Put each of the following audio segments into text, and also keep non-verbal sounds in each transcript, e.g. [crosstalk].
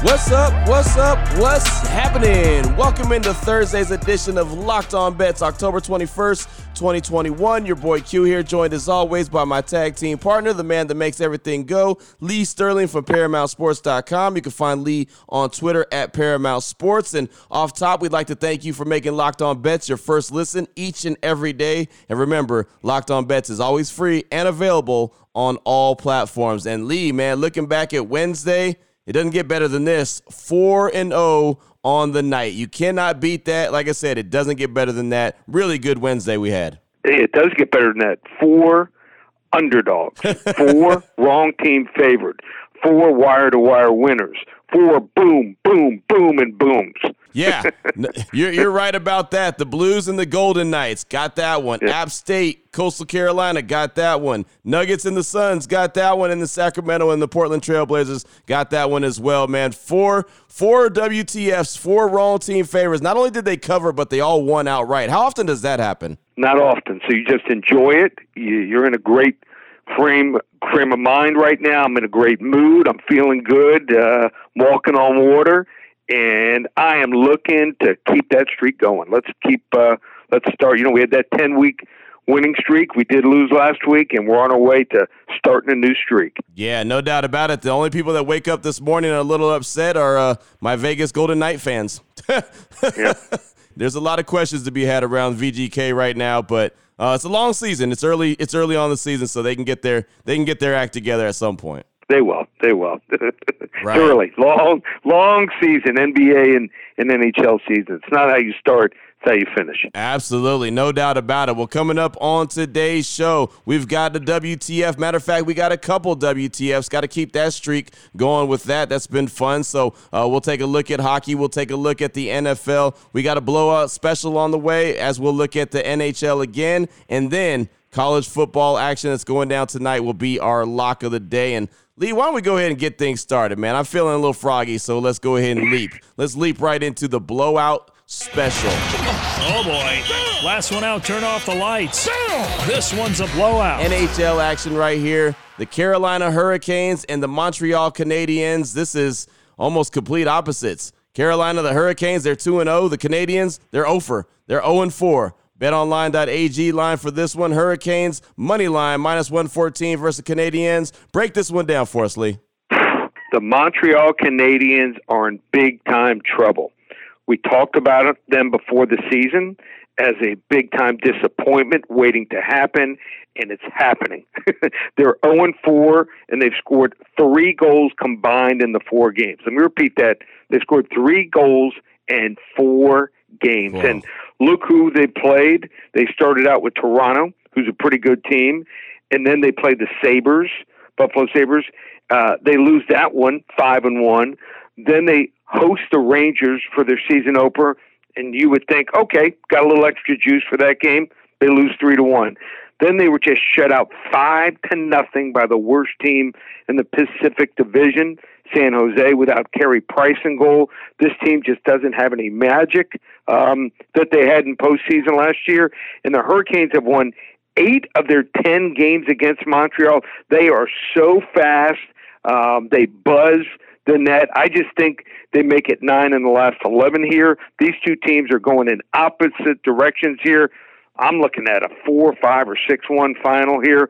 What's up? What's up? What's happening? Welcome into Thursday's edition of Locked On Bets, October 21st, 2021. Your boy Q here, joined as always by my tag team partner, the man that makes everything go, Lee Sterling from ParamountSports.com. You can find Lee on Twitter at Paramount Sports. And off top, we'd like to thank you for making Locked On Bets your first listen each and every day. And remember, Locked On Bets is always free and available on all platforms. And Lee, man, looking back at Wednesday, it doesn't get better than this. 4 and 0 on the night. You cannot beat that. Like I said, it doesn't get better than that. Really good Wednesday we had. It does get better than that. Four underdogs, [laughs] four wrong team favored, four wire to wire winners, four boom, boom, boom, and booms. Yeah, [laughs] you're, you're right about that. The Blues and the Golden Knights got that one. Yeah. App State, Coastal Carolina got that one. Nuggets and the Suns got that one. And the Sacramento and the Portland Trailblazers got that one as well, man. Four, four WTFs, four wrong team favors. Not only did they cover, but they all won outright. How often does that happen? Not often. So you just enjoy it. You're in a great frame frame of mind right now. I'm in a great mood. I'm feeling good. Uh, walking on water and I am looking to keep that streak going. Let's keep uh, let's start. You know, we had that ten week winning streak. We did lose last week, and we're on our way to starting a new streak. Yeah, no doubt about it. The only people that wake up this morning a little upset are uh, my Vegas Golden Knight fans. [laughs] yeah. There's a lot of questions to be had around VGK right now, but uh, it's a long season. It's early. It's early on the season, so they can get their they can get their act together at some point. They will. They will. [laughs] right. Early, long, long season, NBA and, and NHL season. It's not how you start; it's how you finish. Absolutely, no doubt about it. Well, coming up on today's show, we've got the WTF. Matter of fact, we got a couple WTFs. Got to keep that streak going with that. That's been fun. So uh, we'll take a look at hockey. We'll take a look at the NFL. We got a blowout special on the way, as we'll look at the NHL again, and then college football action that's going down tonight will be our lock of the day. And Lee, why don't we go ahead and get things started, man? I'm feeling a little froggy, so let's go ahead and leap. Let's leap right into the blowout special. Oh boy. Last one out, turn off the lights. This one's a blowout. NHL action right here. The Carolina Hurricanes and the Montreal Canadiens. This is almost complete opposites. Carolina, the Hurricanes, they're 2 0. The Canadiens, they're oh over. They're 0 4. BetOnline.ag line for this one. Hurricanes, money line, minus 114 versus Canadiens. Break this one down for us, Lee. The Montreal Canadiens are in big time trouble. We talked about them before the season as a big time disappointment waiting to happen, and it's happening. [laughs] They're 0 4, and they've scored three goals combined in the four games. Let me repeat that. They've scored three goals in four games. Wow. And look who they played. They started out with Toronto, who's a pretty good team, and then they played the Sabres, Buffalo Sabres. Uh, they lose that one, five and one. Then they host the Rangers for their season opener, and you would think, okay, got a little extra juice for that game. They lose three to one. Then they were just shut out five to nothing by the worst team in the Pacific Division, San Jose, without Carey Price in goal. This team just doesn't have any magic um, that they had in postseason last year. And the Hurricanes have won eight of their ten games against Montreal. They are so fast. Um, they buzz the that. I just think they make it nine in the last 11 here. These two teams are going in opposite directions here. I'm looking at a four, five, or six one final here.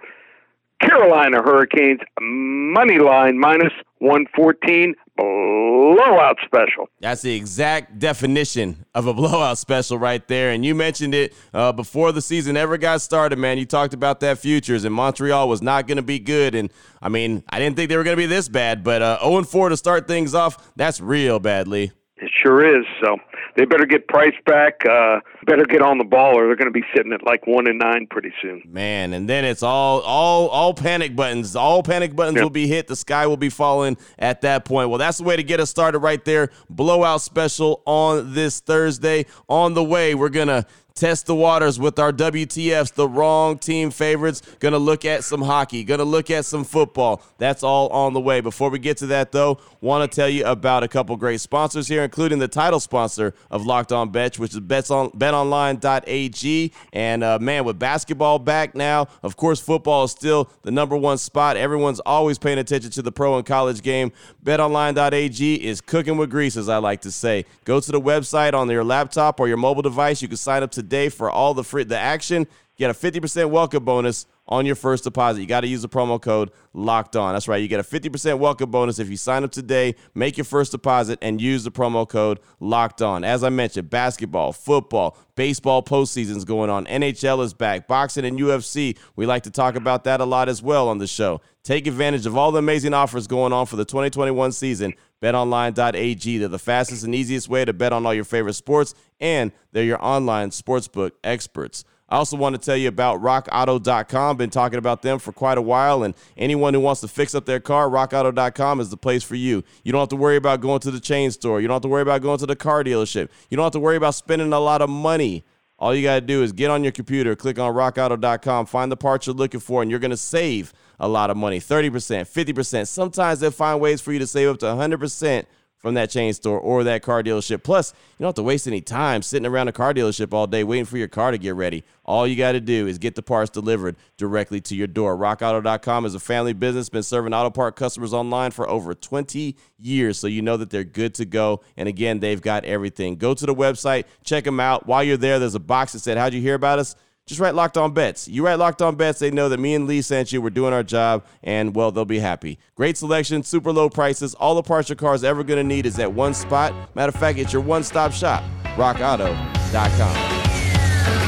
Carolina Hurricanes money line minus 114 blowout special. That's the exact definition of a [laughs] blowout special right there. And you mentioned it uh, before the season ever got started, man. You talked about that futures, and Montreal was not going to be good. And I mean, I didn't think they were going to be this bad, but uh, 0 4 to start things off, that's real badly. It sure is. So they better get Price back. Uh, better get on the ball, or they're going to be sitting at like one and nine pretty soon. Man, and then it's all all all panic buttons. All panic buttons yep. will be hit. The sky will be falling at that point. Well, that's the way to get us started right there. Blowout special on this Thursday. On the way, we're gonna test the waters with our WTFs, the wrong team favorites. Going to look at some hockey, going to look at some football. That's all on the way. Before we get to that, though, want to tell you about a couple great sponsors here, including the title sponsor of Locked On Bet, which is bets on, betonline.ag. And uh, man, with basketball back now, of course, football is still the number one spot. Everyone's always paying attention to the pro and college game. BetOnline.ag is cooking with grease, as I like to say. Go to the website on your laptop or your mobile device. You can sign up today for all the free the action. Get a 50% welcome bonus on your first deposit. You got to use the promo code locked on. That's right. You get a 50% welcome bonus if you sign up today, make your first deposit, and use the promo code locked on. As I mentioned, basketball, football, baseball postseason's going on. NHL is back. Boxing and UFC. We like to talk about that a lot as well on the show. Take advantage of all the amazing offers going on for the 2021 season. BetOnline.ag. They're the fastest and easiest way to bet on all your favorite sports, and they're your online sportsbook experts. I also want to tell you about rockauto.com. Been talking about them for quite a while, and anyone who wants to fix up their car, rockauto.com is the place for you. You don't have to worry about going to the chain store. You don't have to worry about going to the car dealership. You don't have to worry about spending a lot of money. All you got to do is get on your computer, click on rockauto.com, find the parts you're looking for, and you're going to save a lot of money 30%, 50%. Sometimes they'll find ways for you to save up to 100% from that chain store or that car dealership. Plus, you don't have to waste any time sitting around a car dealership all day waiting for your car to get ready. All you got to do is get the parts delivered directly to your door. RockAuto.com is a family business, been serving auto part customers online for over 20 years, so you know that they're good to go. And again, they've got everything. Go to the website, check them out. While you're there, there's a box that said, How'd you hear about us? Just write locked on bets. You write locked on bets, they know that me and Lee sent you. We're doing our job, and well, they'll be happy. Great selection, super low prices. All the parts your car is ever going to need is at one spot. Matter of fact, it's your one stop shop. RockAuto.com.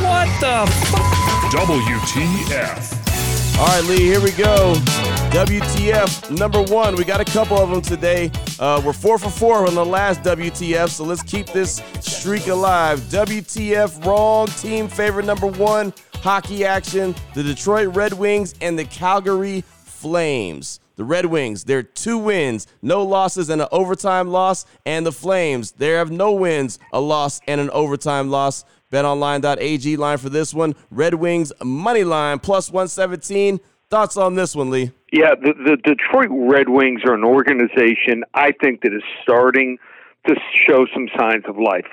What the f- WTF. All right, Lee, here we go. WTF number one. We got a couple of them today. Uh, we're four for four on the last WTF, so let's keep this streak alive. WTF wrong team favorite number one hockey action the Detroit Red Wings and the Calgary Flames. The Red Wings, they're two wins, no losses, and an overtime loss. And the Flames, they have no wins, a loss, and an overtime loss. BetOnline.ag line for this one. Red Wings money line plus 117. Thoughts on this one, Lee? Yeah, the, the Detroit Red Wings are an organization I think that is starting to show some signs of life.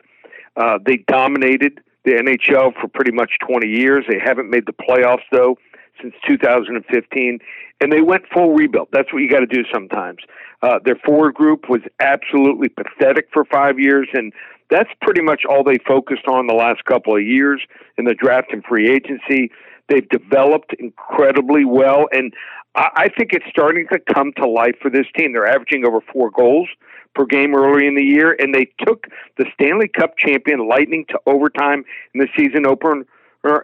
Uh, they dominated the NHL for pretty much 20 years. They haven't made the playoffs, though, since 2015, and they went full rebuild. That's what you got to do sometimes. Uh, their forward group was absolutely pathetic for five years, and that's pretty much all they focused on the last couple of years in the draft and free agency. They've developed incredibly well, and I, think it's starting to come to life for this team. They're averaging over four goals per game early in the year, and they took the Stanley Cup champion Lightning to overtime in the season opener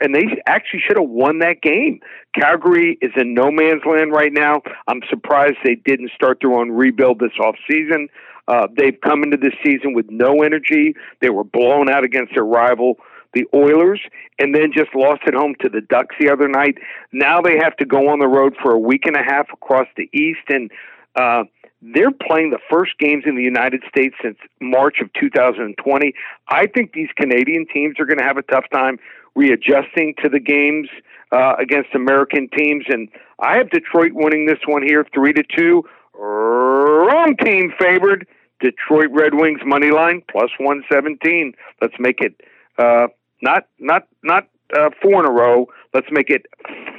and they actually should have won that game. Calgary is in no man's land right now. I'm surprised they didn't start their own rebuild this off season. Uh, they've come into this season with no energy. They were blown out against their rival, the Oilers, and then just lost at home to the Ducks the other night. Now they have to go on the road for a week and a half across the East, and uh, they're playing the first games in the United States since March of 2020. I think these Canadian teams are going to have a tough time readjusting to the games uh, against American teams, and I have Detroit winning this one here, three to two. Wrong team favored. Detroit Red Wings money line plus one seventeen. Let's make it uh, not not not uh, four in a row. Let's make it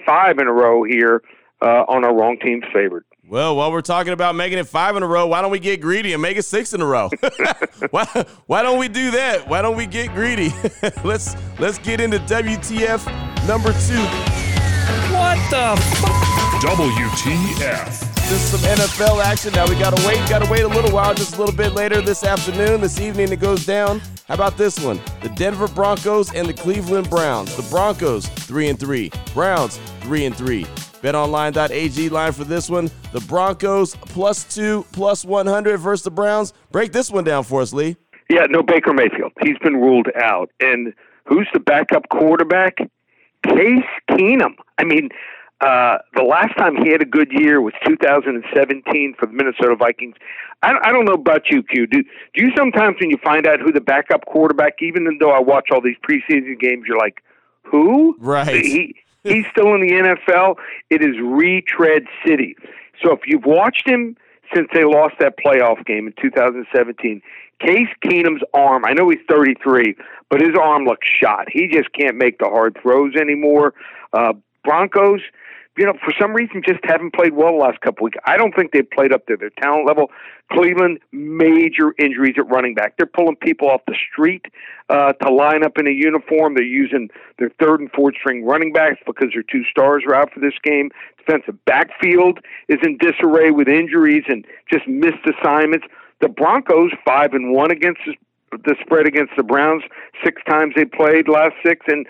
five in a row here uh, on our wrong team's favorite. Well, while we're talking about making it five in a row, why don't we get greedy and make it six in a row? [laughs] [laughs] why, why don't we do that? Why don't we get greedy? [laughs] let's let's get into WTF number two. What the f- WTF. Just some NFL action. Now we gotta wait, gotta wait a little while, just a little bit later this afternoon, this evening it goes down. How about this one? The Denver Broncos and the Cleveland Browns. The Broncos three and three, Browns three and three. BetOnline.ag line for this one. The Broncos plus two, plus 100 versus the Browns. Break this one down for us, Lee. Yeah, no Baker Mayfield. He's been ruled out. And who's the backup quarterback? Case Keenum. I mean, Uh, the last time he had a good year was 2017 for the Minnesota Vikings. I, I don't know about you, Q. Do, do you sometimes when you find out who the backup quarterback, even though I watch all these preseason games, you're like, who? Right. He, he's still in the NFL. It is retread city. So if you've watched him since they lost that playoff game in 2017, Case Keenum's arm, I know he's 33, but his arm looks shot. He just can't make the hard throws anymore. Uh, Broncos, you know, for some reason just haven't played well the last couple weeks. I don't think they've played up to their talent level. Cleveland, major injuries at running back. They're pulling people off the street uh, to line up in a uniform. They're using their third and fourth string running backs because their two stars are out for this game. Defensive backfield is in disarray with injuries and just missed assignments. The Broncos five and one against the spread against the Browns. Six times they played last six, and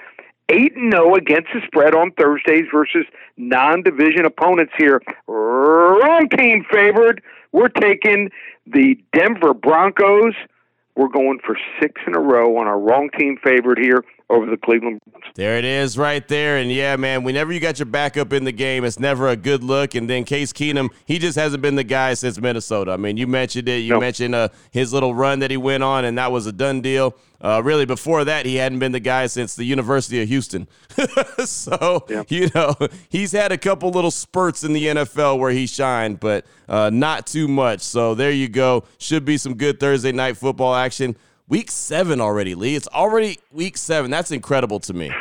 eight and zero against the spread on Thursdays versus non-division opponents here. Wrong team favored. We're taking the Denver Broncos. We're going for six in a row on our wrong team favorite here over the Cleveland Browns. There it is right there. And yeah, man, whenever you got your backup in the game, it's never a good look. And then Case Keenum, he just hasn't been the guy since Minnesota. I mean, you mentioned it. You mentioned uh, his little run that he went on, and that was a done deal. Uh, really, before that, he hadn't been the guy since the University of Houston. [laughs] so, yeah. you know, he's had a couple little spurts in the NFL where he shined, but uh, not too much. So, there you go. Should be some good Thursday night football action. Week seven already, Lee. It's already week seven. That's incredible to me.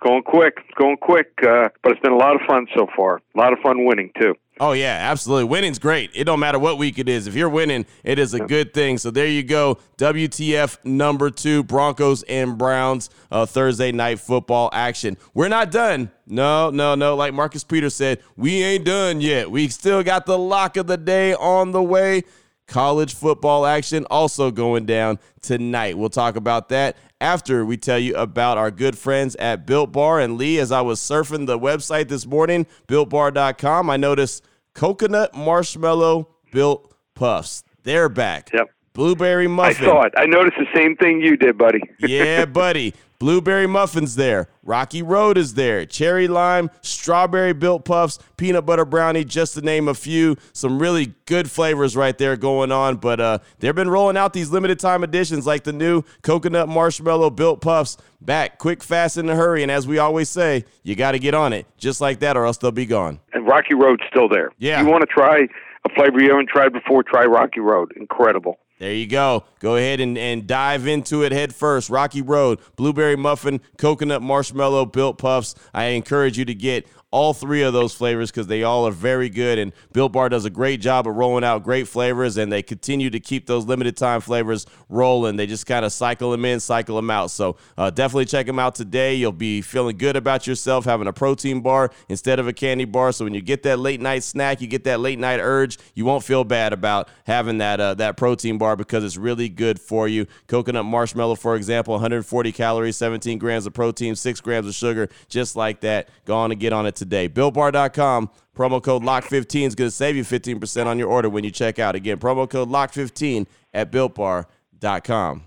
It's going quick. It's going quick, uh, but it's been a lot of fun so far. A lot of fun winning, too. Oh yeah, absolutely. Winning's great. It don't matter what week it is. If you're winning, it is a good thing. So there you go. WTF number two, Broncos and Browns uh, Thursday night football action. We're not done. No, no, no. Like Marcus Peters said, we ain't done yet. We still got the lock of the day on the way. College football action also going down tonight. We'll talk about that after we tell you about our good friends at Built Bar. And Lee, as I was surfing the website this morning, builtbar.com, I noticed coconut marshmallow built puffs. They're back. Yep. Blueberry muffin. I saw it. I noticed the same thing you did, buddy. [laughs] yeah, buddy. Blueberry muffins there. Rocky Road is there. Cherry lime, strawberry built puffs, peanut butter brownie, just to name a few. Some really good flavors right there going on. But uh, they've been rolling out these limited time editions like the new coconut marshmallow built puffs back quick, fast, in a hurry. And as we always say, you got to get on it just like that or else they'll be gone. And Rocky Road's still there. Yeah. You want to try a flavor you haven't tried before, try Rocky Road. Incredible. There you go. Go ahead and, and dive into it head first. Rocky Road, blueberry muffin, coconut marshmallow, built puffs. I encourage you to get all three of those flavors because they all are very good. And Built Bar does a great job of rolling out great flavors, and they continue to keep those limited time flavors rolling. They just kind of cycle them in, cycle them out. So uh, definitely check them out today. You'll be feeling good about yourself having a protein bar instead of a candy bar. So when you get that late night snack, you get that late night urge, you won't feel bad about having that uh, that protein bar because it's really good for you. Coconut marshmallow, for example, 140 calories, 17 grams of protein, six grams of sugar, just like that. Go on and get on it today. BuiltBar.com. Promo code LOCK15 is going to save you 15% on your order when you check out. Again, promo code LOCK15 at BuiltBar.com.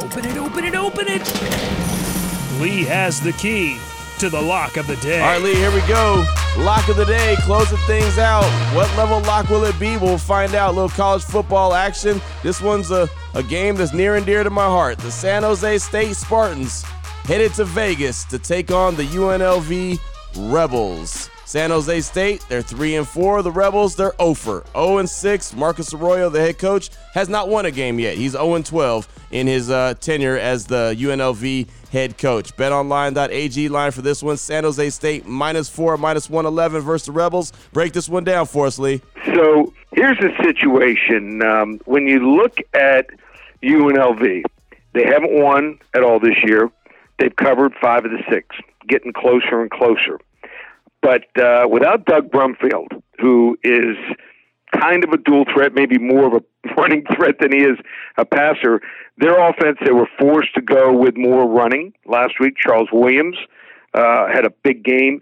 Open it, open it, open it. Lee has the key to the lock of the day. All right, Lee, here we go. Lock of the day, closing things out. What level lock will it be? We'll find out. A little college football action. This one's a, a game that's near and dear to my heart. The San Jose State Spartans headed to Vegas to take on the UNLV Rebels. San Jose State, they're 3 and 4. The Rebels, they're 0 for 0 and 6. Marcus Arroyo, the head coach, has not won a game yet. He's 0 and 12 in his uh, tenure as the UNLV head coach. BetOnline.ag line for this one: San Jose State minus four, minus 111 versus the Rebels. Break this one down for us, Lee. So here's the situation. Um, when you look at UNLV, they haven't won at all this year. They've covered five of the six, getting closer and closer. But uh, without Doug Brumfield, who is kind of a dual threat, maybe more of a [laughs] running threat than he is a passer, their offense, they were forced to go with more running last week. Charles Williams uh, had a big game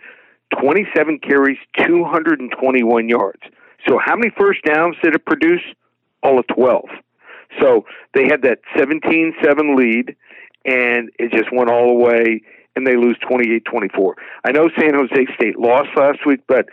27 carries, 221 yards. So, how many first downs did it produce? All of 12. So, they had that 17 7 lead and it just went all the way. and they lose 28-24. I know San Jose State lost last week, but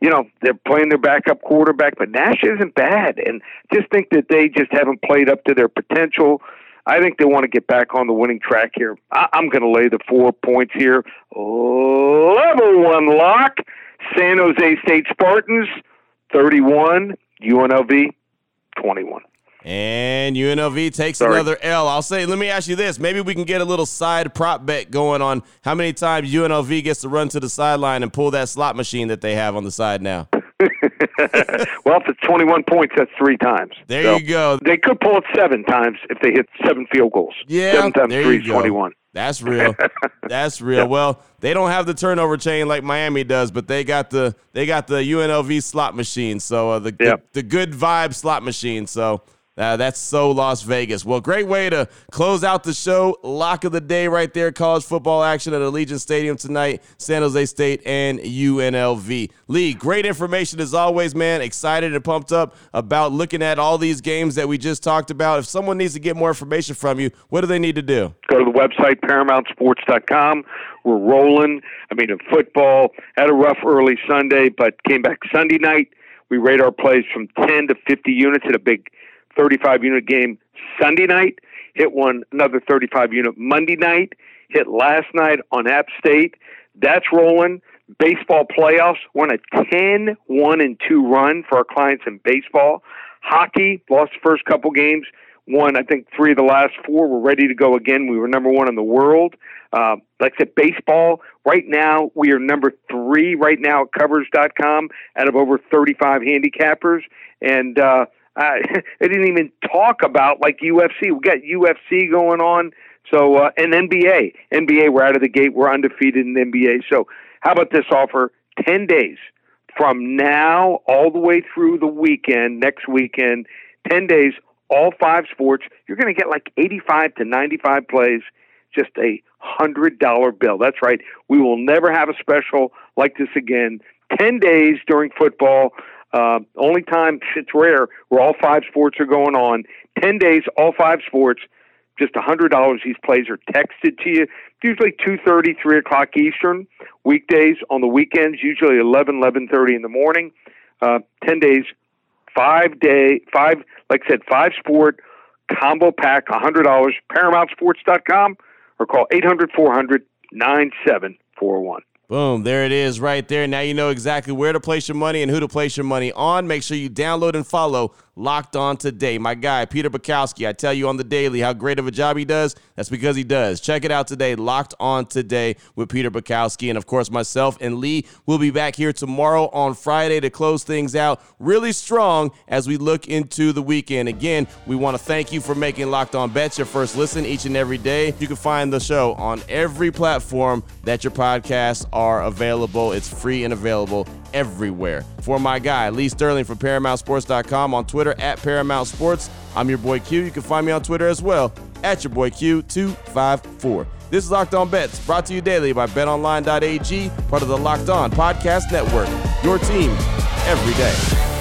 you know they're playing their backup quarterback. But Nash isn't bad, and just think that they just haven't played up to their potential. I think they want to get back on the winning track here. I- I'm going to lay the four points here. Level one lock. San Jose State Spartans 31, UNLV 21. And UNLV takes Sorry. another L. I'll say, let me ask you this. Maybe we can get a little side prop bet going on how many times UNLV gets to run to the sideline and pull that slot machine that they have on the side now. [laughs] well, if it's 21 points, that's three times. There So you go. They could pull it seven times if they hit seven field goals. Yeah, Seven times there three is go. 21. That's real. [laughs] That's real. Well, they don't have the turnover chain like Miami does, but they got the they got the UNLV slot machine. So uh, the, Yep. the the good vibe slot machine. So uh, that's so Las Vegas. Well, great way to close out the show. Lock of the day right there. College football action at Allegiant Stadium tonight. San Jose State and UNLV. Lee, great information as always, man. Excited and pumped up about looking at all these games that we just talked about. If someone needs to get more information from you, what do they need to do? Go to the website, ParamountSports.com. We're rolling. I mean, in football, had a rough early Sunday, but came back Sunday night. We rate our plays from 10 to 50 units in a big 35 unit game Sunday night. Hit one, another 35 unit Monday night. Hit last night on App State. That's rolling. Baseball playoffs. Won a 10 1 and 2 run for our clients in baseball. Hockey lost the first couple games. Won, I think, three of the last four. We're ready to go again. We were number one in the world. Uh, like I said, baseball, right now, we are number three right now at covers.com out of over 35 handicappers. And uh, [laughs] I, I didn't even talk about like UFC. We got UFC going on. So, uh, and NBA. NBA, we're out of the gate. We're undefeated in NBA. So, how about this offer? 10 days from now all the way through the weekend, next weekend, 10 days, all five sports. You're going to get like 85 to 95 plays, just a $100 bill. That's right. We will never have a special like this again. 10 days during football. Uh, only time it's rare where all five sports are going on. 10 days, all five sports just a $100. These plays are texted to you, usually two thirty, three o'clock Eastern. Weekdays on the weekends, usually 11, 11.30 in the morning. Uh, 10 days, five day, five, like I said, five sport combo pack, a $100, ParamountSports.com or call 800-400-9741. Boom, there it is right there. Now you know exactly where to place your money and who to place your money on. Make sure you download and follow Locked On Today. My guy, Peter Bukowski, I tell you on the daily how great of a job he does. That's because he does. Check it out today, Locked On Today with Peter Bukowski. And of course, myself and Lee will be back here tomorrow on Friday to close things out really strong as we look into the weekend. Again, we want to thank you for making Locked On Bets your first listen each and every day. You can find the show on every platform that your podcasts are available. It's free and available everywhere. For my guy, Lee Sterling from ParamountSports.com on Twitter at Paramount Sports. I'm your boy Q. You can find me on Twitter as well at your boy Q254. This is Locked On Bets, brought to you daily by BetOnline.ag, part of the Locked On Podcast Network. Your team every day.